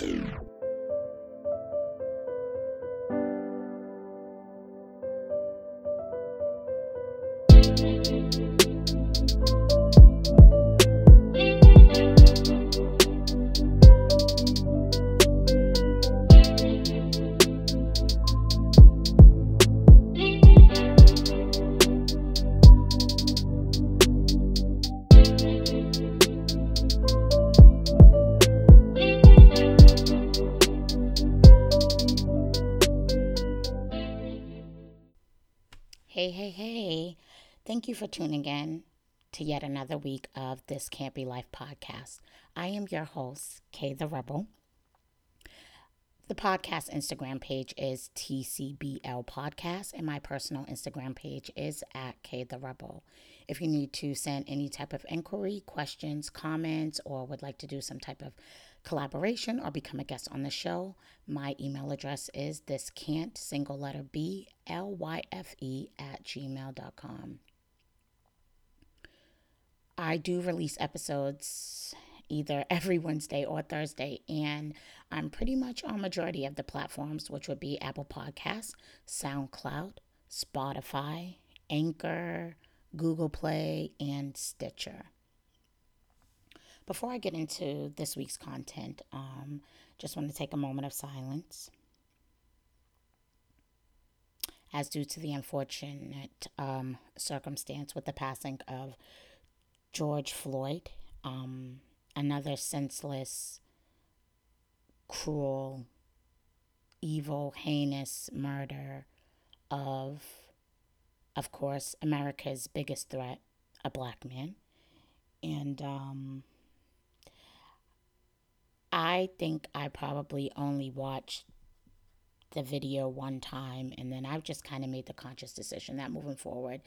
Hey, Thank you for tuning in to yet another week of this Can't Be Life podcast. I am your host, Kay the Rebel. The podcast Instagram page is TCBL Podcast, and my personal Instagram page is at K the Rebel. If you need to send any type of inquiry, questions, comments, or would like to do some type of collaboration or become a guest on the show, my email address is this can't single letter B L Y F E at gmail.com. I do release episodes either every Wednesday or Thursday, and I'm pretty much on majority of the platforms, which would be Apple Podcasts, SoundCloud, Spotify, Anchor, Google Play, and Stitcher. Before I get into this week's content, um, just want to take a moment of silence. As due to the unfortunate um, circumstance with the passing of George Floyd, um, another senseless, cruel, evil, heinous murder of, of course, America's biggest threat, a black man. And um, I think I probably only watched the video one time and then I've just kind of made the conscious decision that moving forward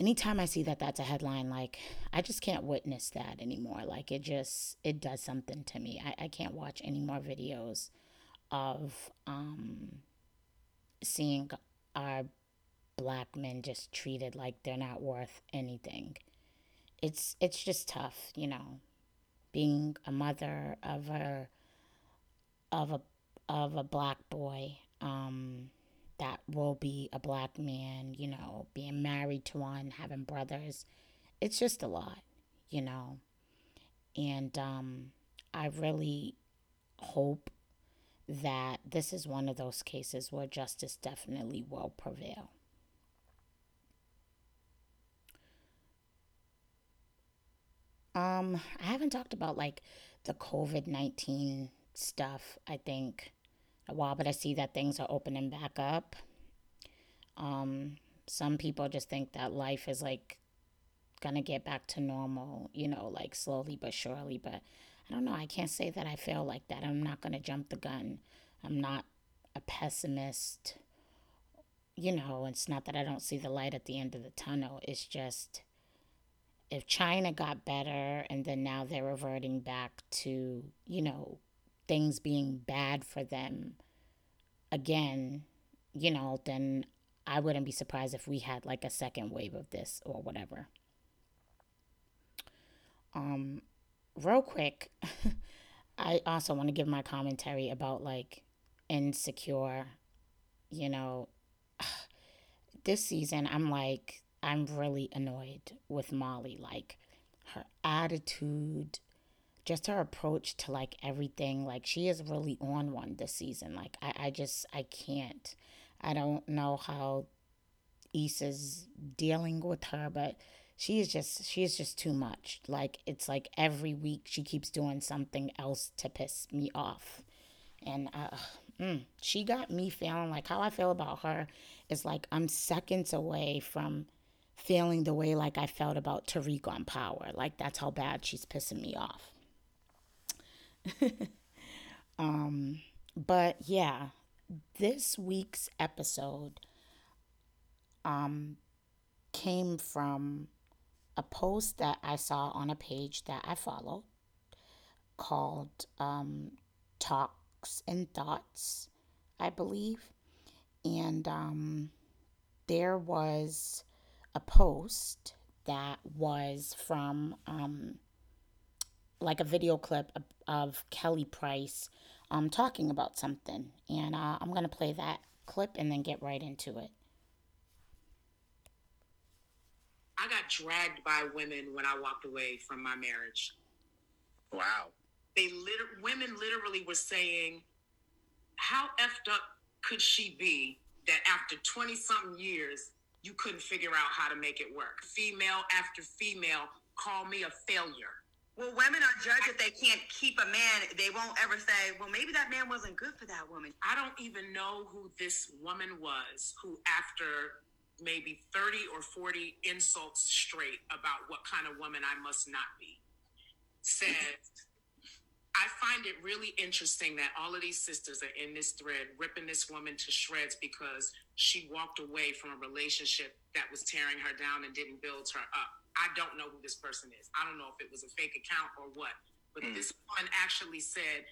anytime I see that that's a headline like I just can't witness that anymore. Like it just it does something to me. I, I can't watch any more videos of um seeing our black men just treated like they're not worth anything. It's it's just tough you know. Being a mother of a of a of a black boy um, that will be a black man, you know, being married to one, having brothers. It's just a lot, you know. And um, I really hope that this is one of those cases where justice definitely will prevail. Um, I haven't talked about like the COVID 19 stuff, I think, while, but I see that things are opening back up. Um, some people just think that life is like gonna get back to normal, you know, like slowly but surely. But I don't know, I can't say that I feel like that. I'm not gonna jump the gun. I'm not a pessimist. You know, it's not that I don't see the light at the end of the tunnel. It's just if China got better and then now they're reverting back to, you know, things being bad for them again, you know, then I wouldn't be surprised if we had like a second wave of this or whatever. Um real quick, I also want to give my commentary about like insecure, you know, this season I'm like I'm really annoyed with Molly. Like her attitude, just her approach to like everything. Like she is really on one this season. Like I, I just I can't. I don't know how Issa's dealing with her, but she is just she is just too much. Like it's like every week she keeps doing something else to piss me off. And uh, mm, she got me feeling like how I feel about her is like I'm seconds away from feeling the way like I felt about Tariq on Power. Like that's how bad she's pissing me off. um, but yeah, this week's episode um came from a post that I saw on a page that I follow called um, Talks and Thoughts, I believe. And um, there was a post that was from um, like a video clip of, of Kelly Price um, talking about something. And uh, I'm going to play that clip and then get right into it. I got dragged by women when I walked away from my marriage. Wow. They liter- women literally were saying, "How effed up could she be that after twenty something years you couldn't figure out how to make it work?" Female after female call me a failure. Well, women are judged if they can't keep a man. They won't ever say, "Well, maybe that man wasn't good for that woman." I don't even know who this woman was who, after maybe 30 or 40 insults straight about what kind of woman I must not be, said, I find it really interesting that all of these sisters are in this thread ripping this woman to shreds because she walked away from a relationship that was tearing her down and didn't build her up. I don't know who this person is. I don't know if it was a fake account or what. But mm. this one actually said,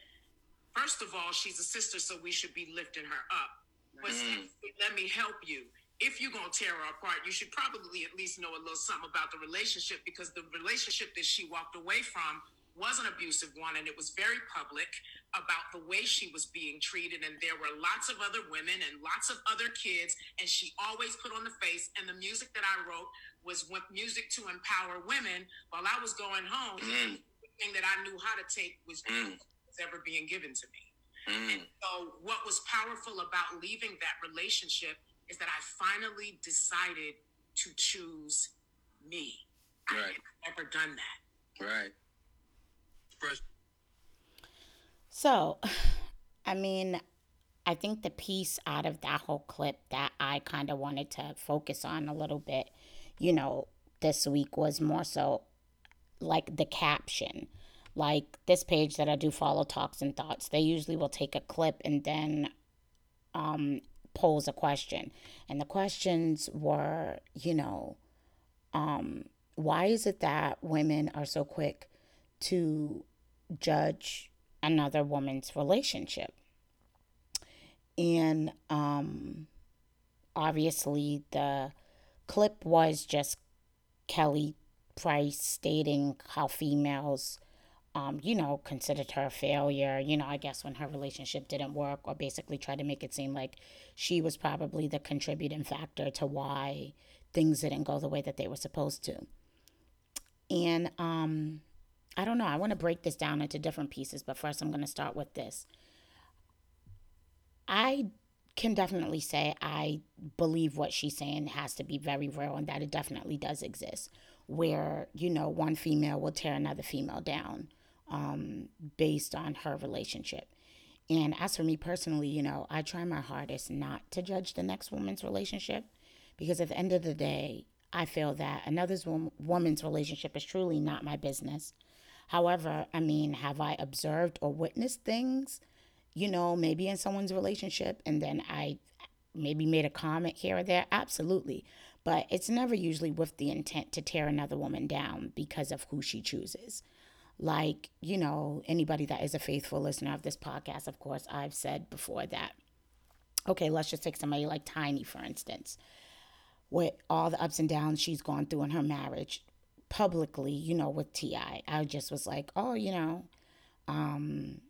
first of all, she's a sister, so we should be lifting her up. But mm. let me help you if you're going to tear her apart, you should probably at least know a little something about the relationship because the relationship that she walked away from was an abusive one and it was very public about the way she was being treated and there were lots of other women and lots of other kids and she always put on the face and the music that i wrote was music to empower women while i was going home mm. the thing that i knew how to take was, mm. ever being given to me mm. and so what was powerful about leaving that relationship is that I finally decided to choose me. Right. I have never done that. Right. So, I mean, I think the piece out of that whole clip that I kind of wanted to focus on a little bit, you know, this week was more so like the caption. Like this page that I do follow, Talks and Thoughts, they usually will take a clip and then um, pose a question. And the questions were, you know, um, why is it that women are so quick to judge another woman's relationship? And um, obviously, the clip was just Kelly Price stating how females um, you know, considered her a failure, you know, I guess when her relationship didn't work, or basically tried to make it seem like she was probably the contributing factor to why things didn't go the way that they were supposed to. And um, I don't know, I want to break this down into different pieces, but first I'm going to start with this. I can definitely say I believe what she's saying has to be very real and that it definitely does exist where, you know, one female will tear another female down um, based on her relationship. And as for me personally, you know, I try my hardest not to judge the next woman's relationship because at the end of the day, I feel that another woman's relationship is truly not my business. However, I mean, have I observed or witnessed things, you know, maybe in someone's relationship and then I maybe made a comment here or there? Absolutely. But it's never usually with the intent to tear another woman down because of who she chooses like, you know, anybody that is a faithful listener of this podcast, of course, I've said before that, okay, let's just take somebody like Tiny, for instance, with all the ups and downs she's gone through in her marriage publicly, you know, with T.I. I just was like, oh, you know, um,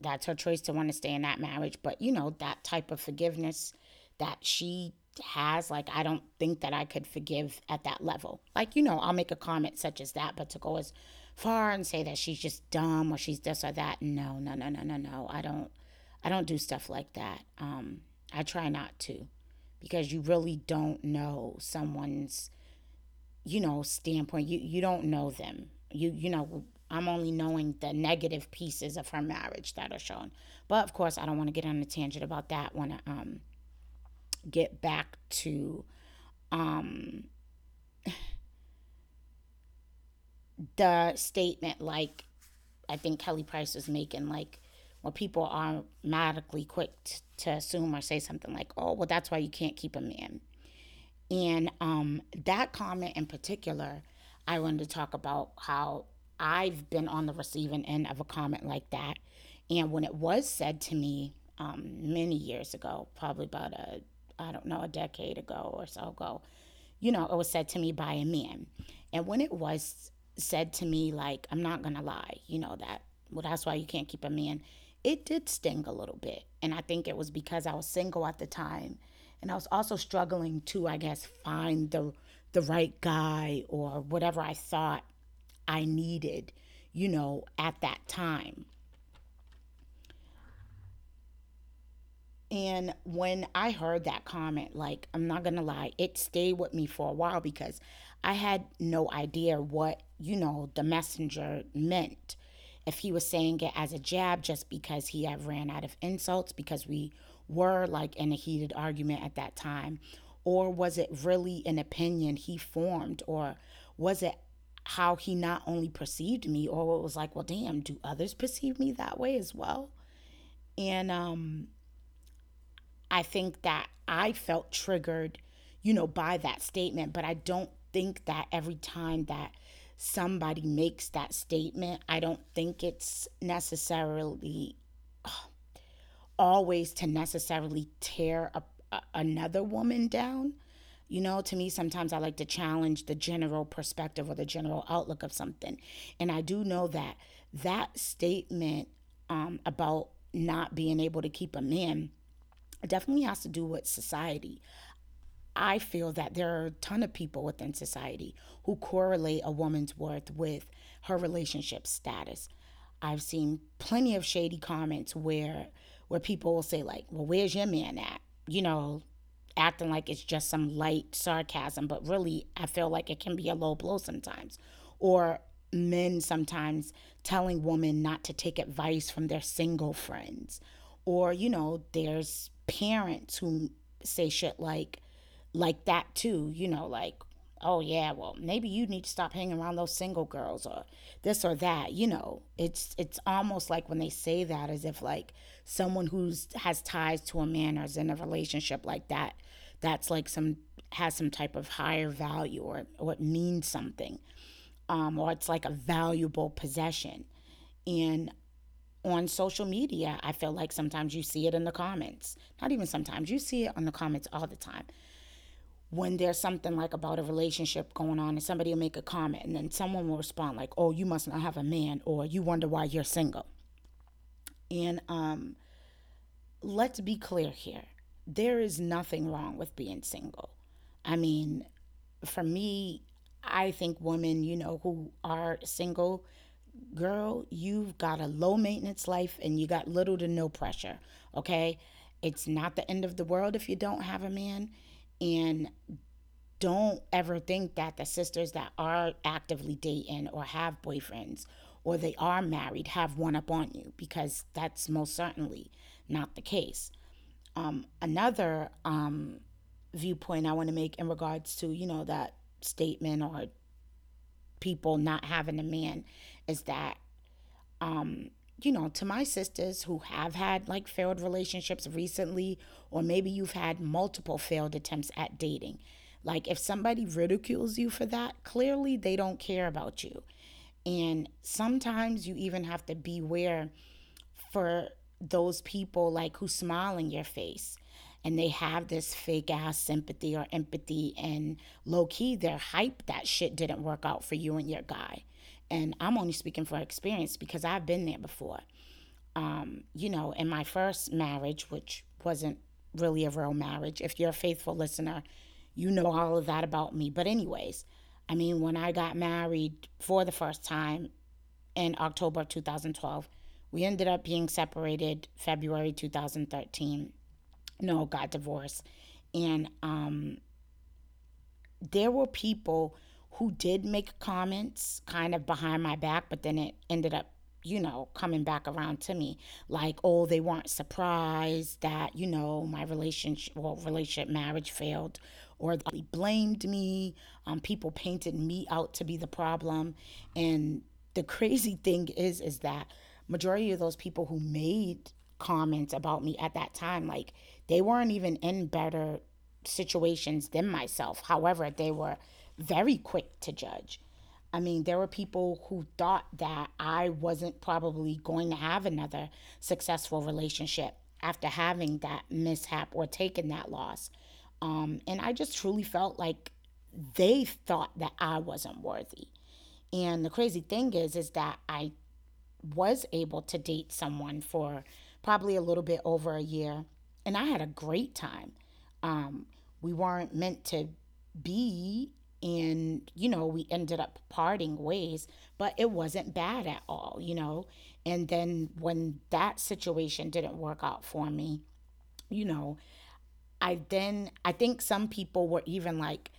that's her choice to want to stay in that marriage. But, you know, that type of forgiveness that she has like i don't think that i could forgive at that level like you know i'll make a comment such as that but to go as far and say that she's just dumb or she's this or that no no no no no no i don't i don't do stuff like that um i try not to because you really don't know someone's you know standpoint you you don't know them you you know i'm only knowing the negative pieces of her marriage that are shown but of course i don't want to get on a tangent about that want to um get back to um, the statement like I think Kelly Price was making, like when people are automatically quick t- to assume or say something like, oh, well, that's why you can't keep a man. And um, that comment in particular, I wanted to talk about how I've been on the receiving end of a comment like that. And when it was said to me um, many years ago, probably about a I don't know, a decade ago or so ago, you know, it was said to me by a man. And when it was said to me like i'm not gonna lie you know that well that's why you can't keep a man it did sting a little bit and i think it was because i was single at the time and i was also struggling to i guess find the the right guy or whatever i thought i needed you know at that time And when I heard that comment, like, I'm not gonna lie, it stayed with me for a while because I had no idea what, you know, the messenger meant. If he was saying it as a jab just because he had ran out of insults, because we were like in a heated argument at that time, or was it really an opinion he formed, or was it how he not only perceived me, or it was like, well, damn, do others perceive me that way as well? And um, I think that I felt triggered, you know, by that statement, but I don't think that every time that somebody makes that statement, I don't think it's necessarily always to necessarily tear a, a, another woman down. You know, to me, sometimes I like to challenge the general perspective or the general outlook of something. And I do know that that statement um, about not being able to keep a man definitely has to do with society. I feel that there are a ton of people within society who correlate a woman's worth with her relationship status. I've seen plenty of shady comments where where people will say like, "Well, where's your man at?" You know, acting like it's just some light sarcasm, but really I feel like it can be a low blow sometimes. Or men sometimes telling women not to take advice from their single friends. Or, you know, there's parents who say shit like like that too, you know, like, oh yeah, well, maybe you need to stop hanging around those single girls or this or that, you know. It's it's almost like when they say that as if like someone who's has ties to a man or is in a relationship like that, that's like some has some type of higher value or or it means something. Um, or it's like a valuable possession. And on social media, I feel like sometimes you see it in the comments. Not even sometimes, you see it on the comments all the time. When there's something like about a relationship going on and somebody will make a comment and then someone will respond like, "Oh, you must not have a man," or "You wonder why you're single." And um let's be clear here. There is nothing wrong with being single. I mean, for me, I think women, you know, who are single, girl, you've got a low maintenance life and you got little to no pressure. Okay. It's not the end of the world if you don't have a man. And don't ever think that the sisters that are actively dating or have boyfriends or they are married have one up on you because that's most certainly not the case. Um, another um, viewpoint I want to make in regards to, you know, that statement or people not having a man is that um you know to my sisters who have had like failed relationships recently or maybe you've had multiple failed attempts at dating. Like if somebody ridicules you for that clearly they don't care about you. And sometimes you even have to beware for those people like who smile in your face and they have this fake ass sympathy or empathy and low key they're hype that shit didn't work out for you and your guy and i'm only speaking for experience because i've been there before. Um, you know in my first marriage which wasn't really a real marriage if you're a faithful listener you know all of that about me. But anyways i mean when i got married for the first time in october 2012 we ended up being separated february 2013 no, got divorced. And um, there were people who did make comments kind of behind my back, but then it ended up, you know, coming back around to me. Like, oh, they weren't surprised that, you know, my relationship, well, relationship marriage failed, or they blamed me. Um, people painted me out to be the problem. And the crazy thing is, is that majority of those people who made comments about me at that time, like they weren't even in better situations than myself. However, they were very quick to judge. I mean, there were people who thought that I wasn't probably going to have another successful relationship after having that mishap or taking that loss. Um, and I just truly felt like they thought that I wasn't worthy. And the crazy thing is, is that I was able to date someone for probably a little bit over a year, and I had a great time. Um, we weren't meant to be, and you know, we ended up parting ways, but it wasn't bad at all, you know. And then when that situation didn't work out for me, you know, I then I think some people were even like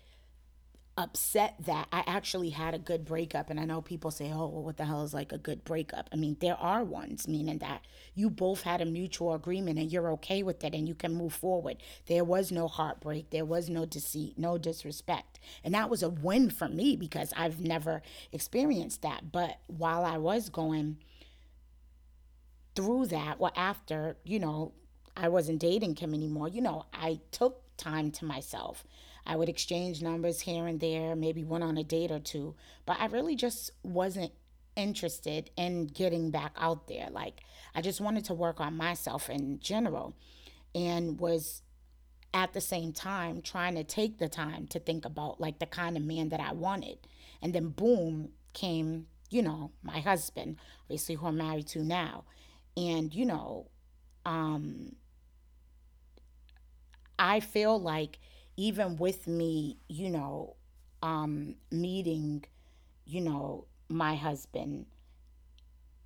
upset that I actually had a good breakup. And I know people say, oh, well, what the hell is like a good breakup? I mean, there are ones, meaning that you both had a mutual agreement and you're okay with it and you can move forward. There was no heartbreak, there was no deceit, no disrespect. And that was a win for me because I've never experienced that. But while I was going through that, well, after, you know, I wasn't dating Kim anymore, you know, I took time to myself. I would exchange numbers here and there, maybe went on a date or two, but I really just wasn't interested in getting back out there. Like, I just wanted to work on myself in general and was at the same time trying to take the time to think about like the kind of man that I wanted. And then, boom, came, you know, my husband, obviously, who I'm married to now. And, you know, um, I feel like even with me, you know, um, meeting, you know, my husband,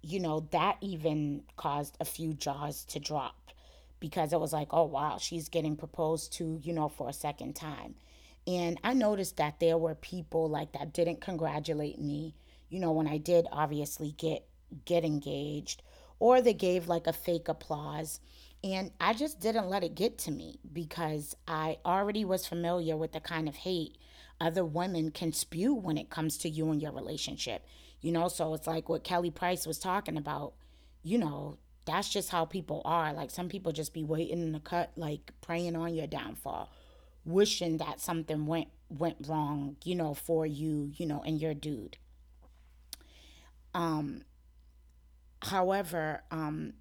you know, that even caused a few jaws to drop because it was like, oh, wow, she's getting proposed to, you know, for a second time. And I noticed that there were people like that didn't congratulate me, you know, when I did obviously get get engaged or they gave like a fake applause and I just didn't let it get to me because I already was familiar with the kind of hate other women can spew when it comes to you and your relationship. You know, so it's like what Kelly Price was talking about, you know, that's just how people are. Like some people just be waiting in the cut, like praying on your downfall, wishing that something went went wrong, you know, for you, you know, and your dude. Um however, um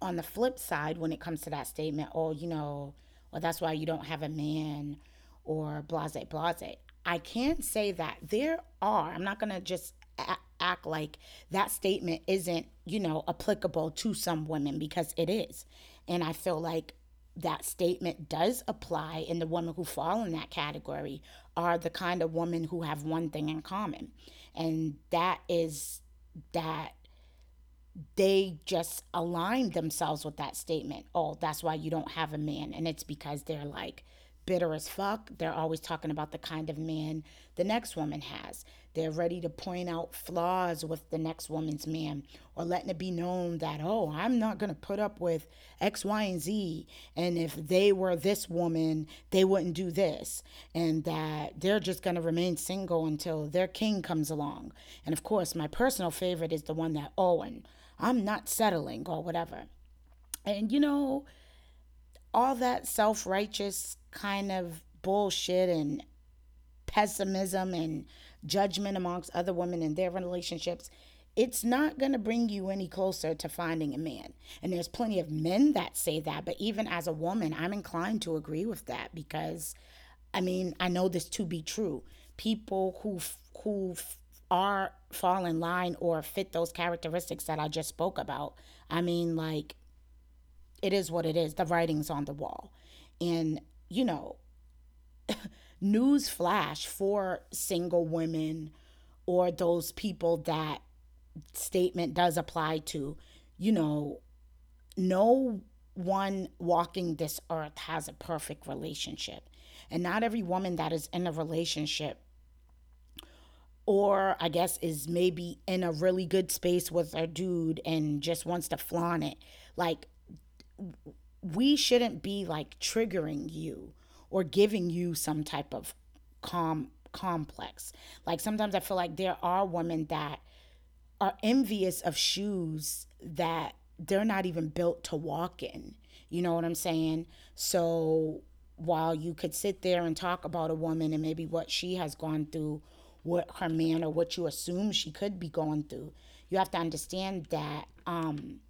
on the flip side, when it comes to that statement, oh, you know, well, that's why you don't have a man or blase, blase. I can say that there are, I'm not going to just act like that statement isn't, you know, applicable to some women because it is. And I feel like that statement does apply and the women who fall in that category are the kind of women who have one thing in common and that is that they just align themselves with that statement. Oh, that's why you don't have a man. And it's because they're like bitter as fuck. They're always talking about the kind of man the next woman has. They're ready to point out flaws with the next woman's man or letting it be known that, oh, I'm not going to put up with X, Y, and Z. And if they were this woman, they wouldn't do this. And that they're just going to remain single until their king comes along. And of course, my personal favorite is the one that, oh, I'm not settling or whatever. And you know, all that self righteous kind of bullshit and pessimism and judgment amongst other women in their relationships, it's not going to bring you any closer to finding a man. And there's plenty of men that say that, but even as a woman, I'm inclined to agree with that because I mean, I know this to be true. People who who are fall in line or fit those characteristics that I just spoke about. I mean, like, it is what it is. The writing's on the wall. And, you know, news flash for single women or those people that statement does apply to, you know, no one walking this earth has a perfect relationship. And not every woman that is in a relationship or I guess is maybe in a really good space with a dude and just wants to flaunt it. Like, we shouldn't be like triggering you or giving you some type of calm complex. Like sometimes I feel like there are women that are envious of shoes that they're not even built to walk in. You know what I'm saying? So while you could sit there and talk about a woman and maybe what she has gone through what her man or what you assume she could be going through. You have to understand that um,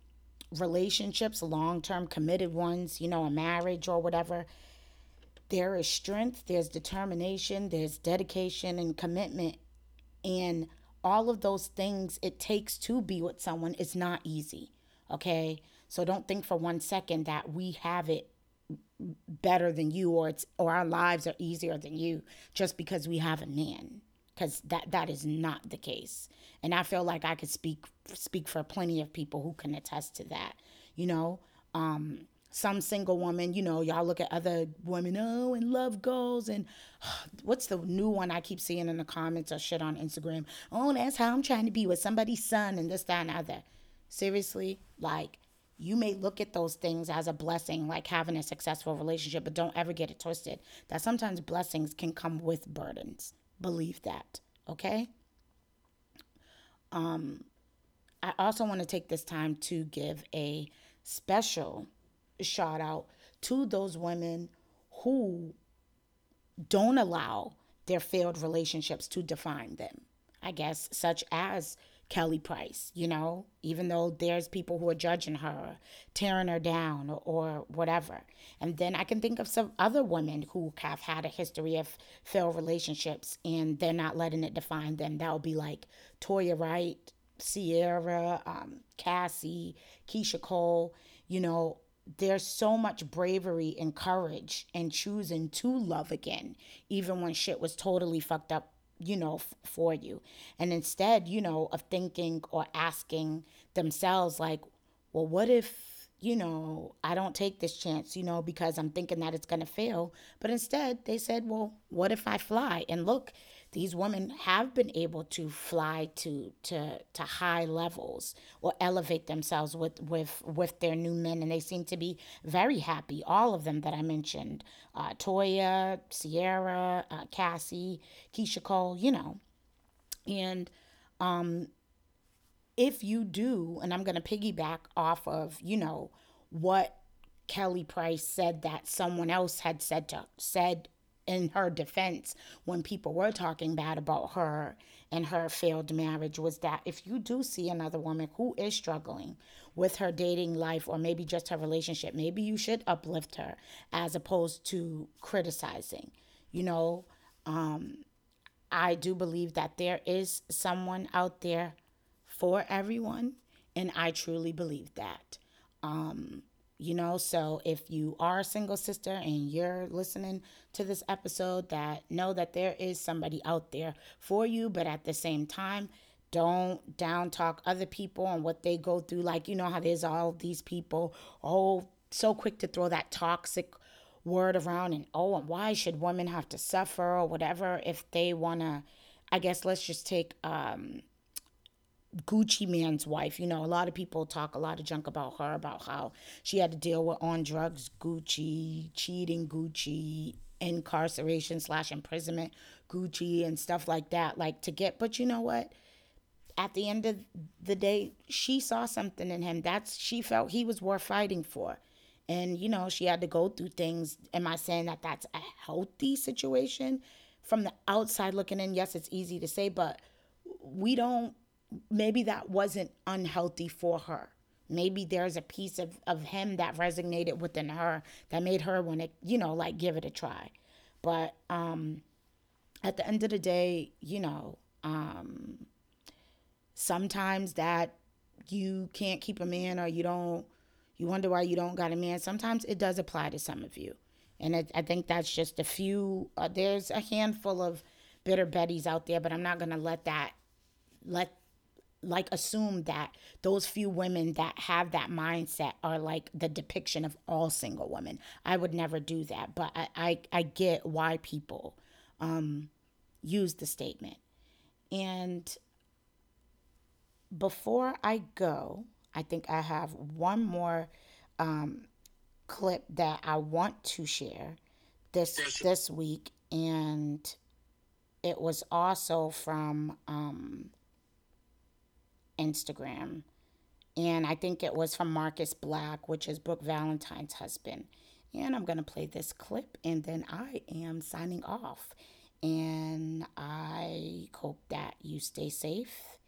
relationships, long term committed ones, you know, a marriage or whatever, there is strength, there's determination, there's dedication and commitment. And all of those things it takes to be with someone is not easy. Okay? So don't think for one second that we have it better than you or it's or our lives are easier than you just because we have a man because that that is not the case and i feel like i could speak speak for plenty of people who can attest to that you know um some single woman you know y'all look at other women oh and love goals and what's the new one i keep seeing in the comments or shit on instagram oh that's how i'm trying to be with somebody's son and this that and other seriously like you may look at those things as a blessing, like having a successful relationship, but don't ever get it twisted. That sometimes blessings can come with burdens. Believe that, okay? Um, I also want to take this time to give a special shout out to those women who don't allow their failed relationships to define them. I guess, such as Kelly Price, you know, even though there's people who are judging her, tearing her down, or, or, whatever. And then I can think of some other women who have had a history of failed relationships and they're not letting it define them. That would be like Toya Wright, Ciara, um, Cassie, Keyshia Cole. You know, there's so much bravery and courage in choosing to love again, even when shit was totally fucked up you know, f- for you. And instead, you know, of thinking or asking themselves, like, well, what if, you know, I don't take this chance, you know, because I'm thinking that it's going to fail. But instead, they said, well, what if I fly? And look, these women have been able to fly to to to high levels or elevate themselves with with with their new men. And they seem to be very happy. All of them that i mentioned uh, toya ciara uh, cassie keyshia cole you know. And um if you do and i'm going to piggyback off of you know what kelly price said that someone else had said to said in her defense when people were talking bad about her and her failed marriage was that if you do see another woman who is struggling with her dating life or maybe just her relationship, maybe you should uplift her as opposed to criticizing. You know, um, I do believe that there is someone out there for everyone, and I truly believe that. Um, you know? So if you are a single sister and you're listening to this episode that know that there is somebody out there for you but at the same time don't down talk other people and what they go through. Like you know how there's all these people oh so quick to throw that toxic word around and oh and why should women have to suffer or whatever if they want to i guess let's just take um Gucci Mane's wife. You know, a lot of people talk a lot of junk about her, about how she had to deal with on drugs Gucci, cheating Gucci, incarceration slash imprisonment Gucci, and stuff like that. Like to get, but you know what? At the end of the day, she saw something in him. That's she felt he was worth fighting for. And you know, she had to go through things. Am I saying that that's a healthy situation? From the outside looking in, yes, it's easy to say, but we don't maybe that wasn't unhealthy for her. Maybe there's a piece of, of him that resonated within her that made her want to, you know, like give it a try. But um, at the end of the day, you know, um, sometimes that you can't keep a man or you don't, you wonder why you don't got a man. Sometimes it does apply to some of you. And it, I think that's just a few, uh, there's a handful of bitter Bettys out there, but I'm not going to let that, let like assume that those few women that have that mindset are like the depiction of all single women. I would never do that, but I I, I get why people um, use the statement. And before I go, I think I have one more um, clip that I want to share this this week, and it was also from um, Instagram. And I think it was from Marcus Black, which is Brooke Valentine's husband. And I'm going to play this clip and then I am signing off. And I hope that you stay safe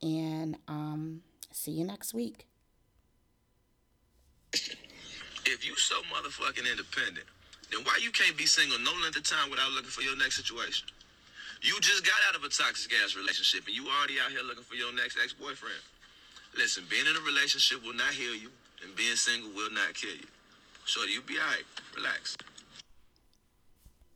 and um, see you next week. If you so motherfucking independent, then why you can't be single no length of time without looking for your next situation? You just got out of a toxic ass relationship and you already out here looking for your next ex boyfriend. Listen, being in a relationship will not heal you, and being single will not kill you. So you be alright. Relax.